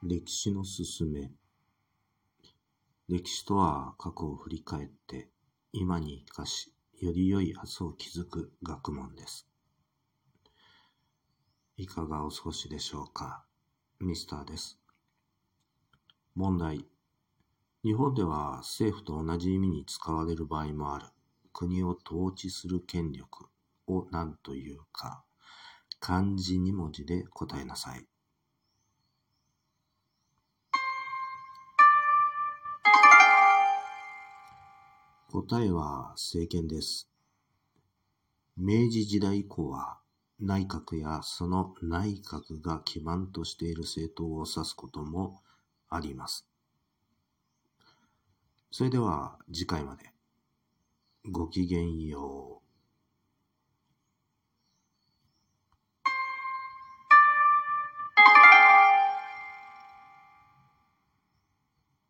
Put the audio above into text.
歴史のすすめ。歴史とは過去を振り返って今に生かしより良い明日を築く学問です。いかがお過ごしでしょうか？ミスターです。問題。日本では政府と同じ意味に使われる場合もある。国を統治する権力を何というか。漢字2文字で答えなさい。答えは政権です。明治時代以降は内閣やその内閣が基盤としている政党を指すこともあります。それでは次回までごきげんよう。